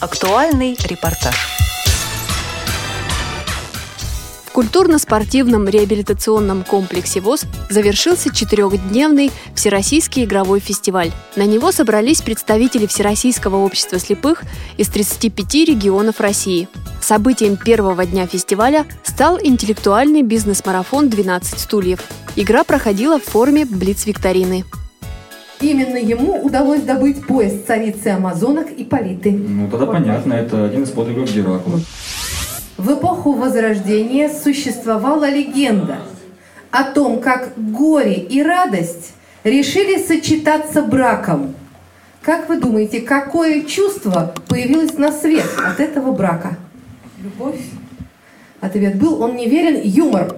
Актуальный репортаж. В культурно-спортивном реабилитационном комплексе ВОЗ завершился четырехдневный Всероссийский игровой фестиваль. На него собрались представители Всероссийского общества слепых из 35 регионов России. Событием первого дня фестиваля стал интеллектуальный бизнес-марафон «12 стульев». Игра проходила в форме блиц-викторины. Именно ему удалось добыть пояс царицы Амазонок и Политы. Ну, тогда понятно, это один из подвигов Геракла. В эпоху Возрождения существовала легенда о том, как горе и радость решили сочетаться браком. Как вы думаете, какое чувство появилось на свет от этого брака? Любовь? Ответ был, он не верен, юмор.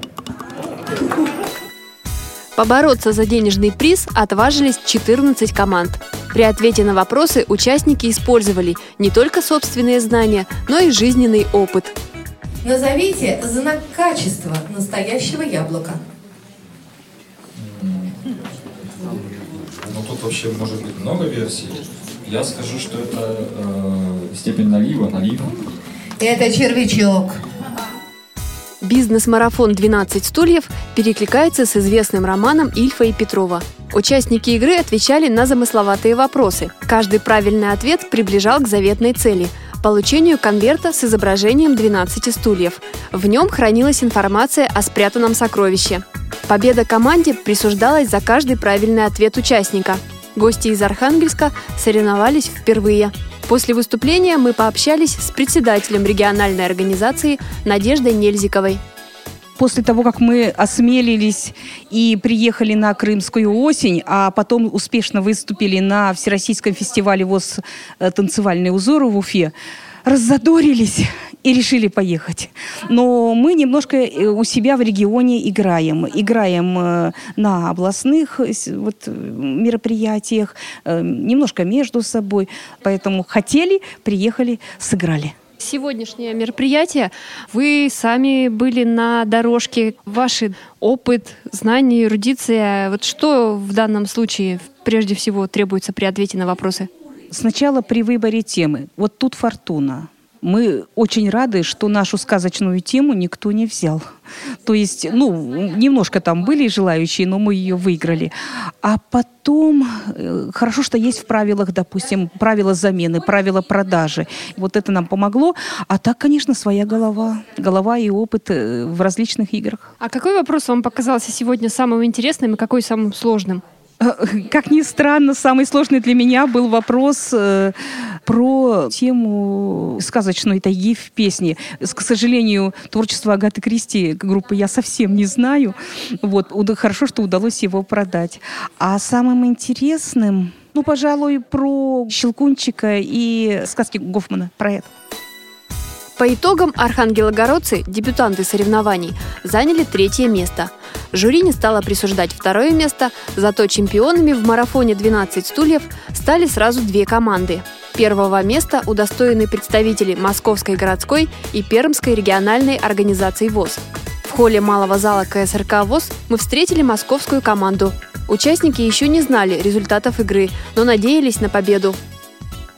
Побороться за денежный приз отважились 14 команд. При ответе на вопросы участники использовали не только собственные знания, но и жизненный опыт. Назовите знак качества настоящего яблока. Ну, тут вообще может быть много версий. Я скажу, что это э, степень налива, налив. Это червячок. Бизнес-марафон «12 стульев» перекликается с известным романом Ильфа и Петрова. Участники игры отвечали на замысловатые вопросы. Каждый правильный ответ приближал к заветной цели – получению конверта с изображением 12 стульев. В нем хранилась информация о спрятанном сокровище. Победа команде присуждалась за каждый правильный ответ участника. Гости из Архангельска соревновались впервые. После выступления мы пообщались с председателем региональной организации Надеждой Нельзиковой. После того, как мы осмелились и приехали на Крымскую осень, а потом успешно выступили на Всероссийском фестивале ВОЗ э, «Танцевальные узоры» в Уфе, раззадорились и решили поехать. Но мы немножко э, у себя в регионе играем. Играем э, на областных вот, мероприятиях, немножко между собой. Поэтому хотели, приехали, сыграли. Сегодняшнее мероприятие, вы сами были на дорожке, ваш опыт, знания, эрудиция. Вот что в данном случае прежде всего требуется при ответе на вопросы? Сначала при выборе темы. Вот тут фортуна. Мы очень рады, что нашу сказочную тему никто не взял. То есть, ну, немножко там были желающие, но мы ее выиграли. А потом, э, хорошо, что есть в правилах, допустим, правила замены, правила продажи. Вот это нам помогло. А так, конечно, своя голова. Голова и опыт э, в различных играх. А какой вопрос вам показался сегодня самым интересным и какой самым сложным? Как ни странно, самый сложный для меня был вопрос э, про тему сказочной тайги в песне. К сожалению, творчество Агаты Кристи группы я совсем не знаю. Вот, хорошо, что удалось его продать. А самым интересным, ну, пожалуй, про Щелкунчика и сказки Гофмана, про это. По итогам архангелогородцы, дебютанты соревнований, заняли третье место. Жюри не стало присуждать второе место, зато чемпионами в марафоне «12 стульев» стали сразу две команды. Первого места удостоены представители Московской городской и Пермской региональной организации ВОЗ. В холле малого зала КСРК ВОЗ мы встретили московскую команду. Участники еще не знали результатов игры, но надеялись на победу.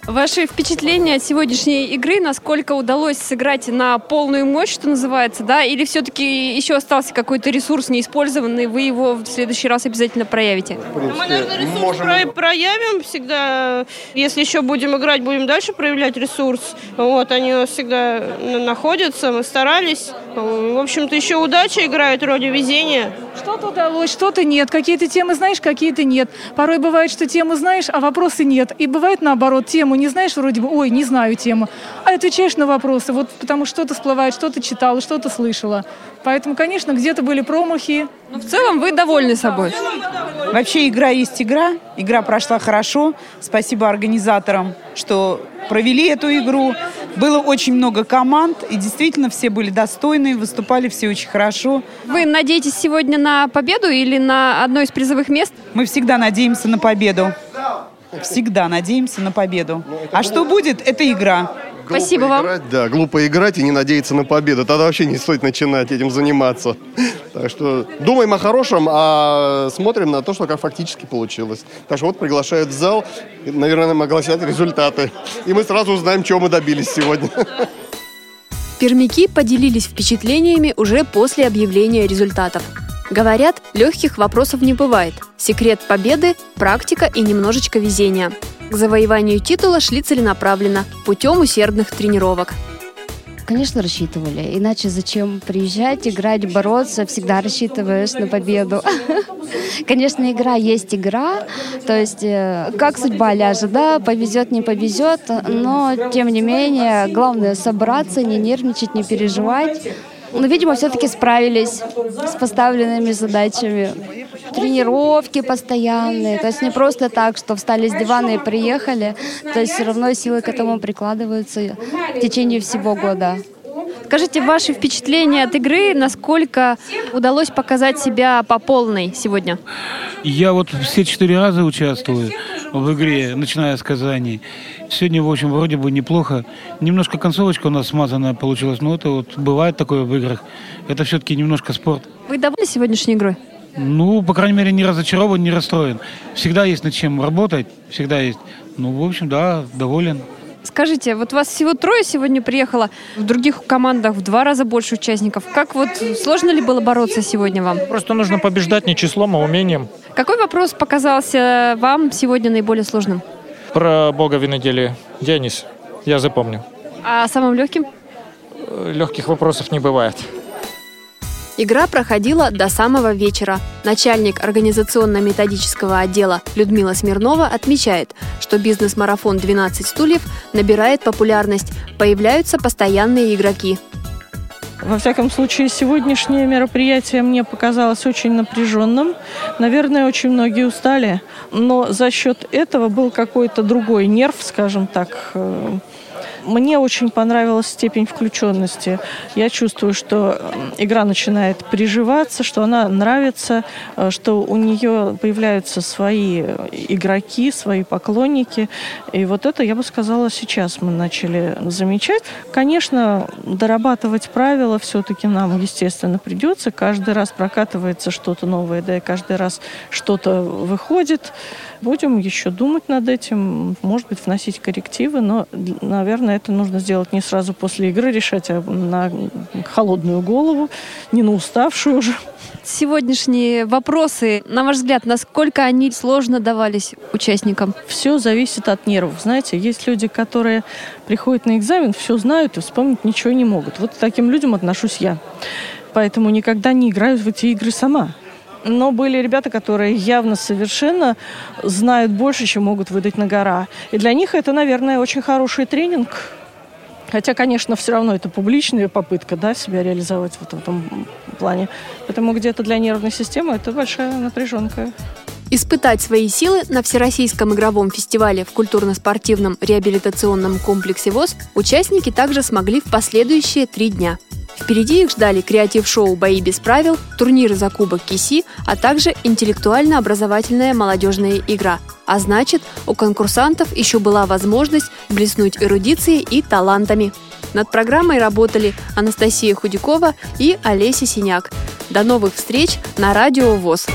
Ваши впечатления от сегодняшней игры, насколько удалось сыграть на полную мощь, что называется, да, или все-таки еще остался какой-то ресурс неиспользованный, вы его в следующий раз обязательно проявите? принципе, Мы, наверное, ресурс можем... про- проявим всегда. Если еще будем играть, будем дальше проявлять ресурс. Вот, они у нас всегда находятся, мы старались. В общем-то, еще удача играет вроде везения. Что-то удалось, что-то нет. Какие-то темы знаешь, какие-то нет. Порой бывает, что тему знаешь, а вопросы нет. И бывает наоборот, тему не знаешь, вроде бы, ой, не знаю тему. А отвечаешь на вопросы, вот потому что что-то всплывает, что-то читала, что-то слышала. Поэтому, конечно, где-то были промахи. Но в целом вы довольны собой? Вообще игра есть игра. Игра прошла хорошо. Спасибо организаторам, что провели эту игру. Было очень много команд, и действительно все были достойны, выступали все очень хорошо. Вы надеетесь сегодня на победу или на одно из призовых мест? Мы всегда надеемся на победу. Всегда надеемся на победу. А что будет, это игра. Глупо Спасибо вам. играть, да, глупо играть и не надеяться на победу. Тогда вообще не стоит начинать этим заниматься. Так что думаем о хорошем, а смотрим на то, что как фактически получилось. Так что вот приглашают в зал, наверное, нам огласят результаты. И мы сразу узнаем, чего мы добились сегодня. Пермяки поделились впечатлениями уже после объявления результатов. Говорят, легких вопросов не бывает. Секрет победы – практика и немножечко везения. К завоеванию титула шли целенаправленно, путем усердных тренировок. Конечно, рассчитывали. Иначе зачем приезжать, играть, бороться? Всегда рассчитываешь на победу. Конечно, игра есть игра. То есть, э, как судьба ляжет, да, повезет, не повезет. Но, тем не менее, главное собраться, не нервничать, не переживать. Но, видимо, все-таки справились с поставленными задачами. Тренировки постоянные. То есть не просто так, что встали с дивана и приехали. То есть все равно силы к этому прикладываются в течение всего года. Скажите, ваши впечатления от игры, насколько удалось показать себя по полной сегодня? Я вот все четыре раза участвую в игре, начиная с Казани. Сегодня, в общем, вроде бы неплохо. Немножко концовочка у нас смазанная получилась, но это вот бывает такое в играх. Это все-таки немножко спорт. Вы довольны сегодняшней игрой? Ну, по крайней мере, не разочарован, не расстроен. Всегда есть над чем работать, всегда есть. Ну, в общем, да, доволен. Скажите, вот вас всего трое сегодня приехало, в других командах в два раза больше участников. Как вот сложно ли было бороться сегодня вам? Просто нужно побеждать не числом, а умением. Какой вопрос показался вам сегодня наиболее сложным? Про бога виноделия. Денис, я запомню. А самым легким? Легких вопросов не бывает. Игра проходила до самого вечера. Начальник организационно-методического отдела Людмила Смирнова отмечает, что бизнес-марафон «12 стульев» набирает популярность, появляются постоянные игроки. Во всяком случае, сегодняшнее мероприятие мне показалось очень напряженным. Наверное, очень многие устали, но за счет этого был какой-то другой нерв, скажем так, э, мне очень понравилась степень включенности. Я чувствую, что игра начинает приживаться, что она нравится, э, что у нее появляются свои игроки, свои поклонники. И вот это, я бы сказала, сейчас мы начали замечать. Конечно, дорабатывать правила все-таки нам, естественно, придется. Каждый раз прокатывается что-то новое, да, и каждый раз что-то выходит. Будем еще думать над этим, может быть, вносить коррективы, но, наверное, это нужно сделать не сразу после игры решать, а на холодную голову, не на уставшую уже. Сегодняшние вопросы, на ваш взгляд, насколько они сложно давались участникам? Все зависит от нервов. Знаете, есть люди, которые приходят на экзамен, все знают и вспомнить ничего не могут. Вот к таким людям отношусь я. Поэтому никогда не играю в эти игры сама. Но были ребята, которые явно совершенно знают больше, чем могут выдать на гора. И для них это, наверное, очень хороший тренинг. Хотя, конечно, все равно это публичная попытка да, себя реализовать вот в этом плане. Поэтому где-то для нервной системы это большая напряженка. Испытать свои силы на Всероссийском игровом фестивале в культурно-спортивном реабилитационном комплексе ВОЗ участники также смогли в последующие три дня – Впереди их ждали креатив-шоу «Бои без правил», турниры за Кубок Киси, а также интеллектуально-образовательная молодежная игра. А значит, у конкурсантов еще была возможность блеснуть эрудицией и талантами. Над программой работали Анастасия Худякова и Олеся Синяк. До новых встреч на Радио ВОЗ!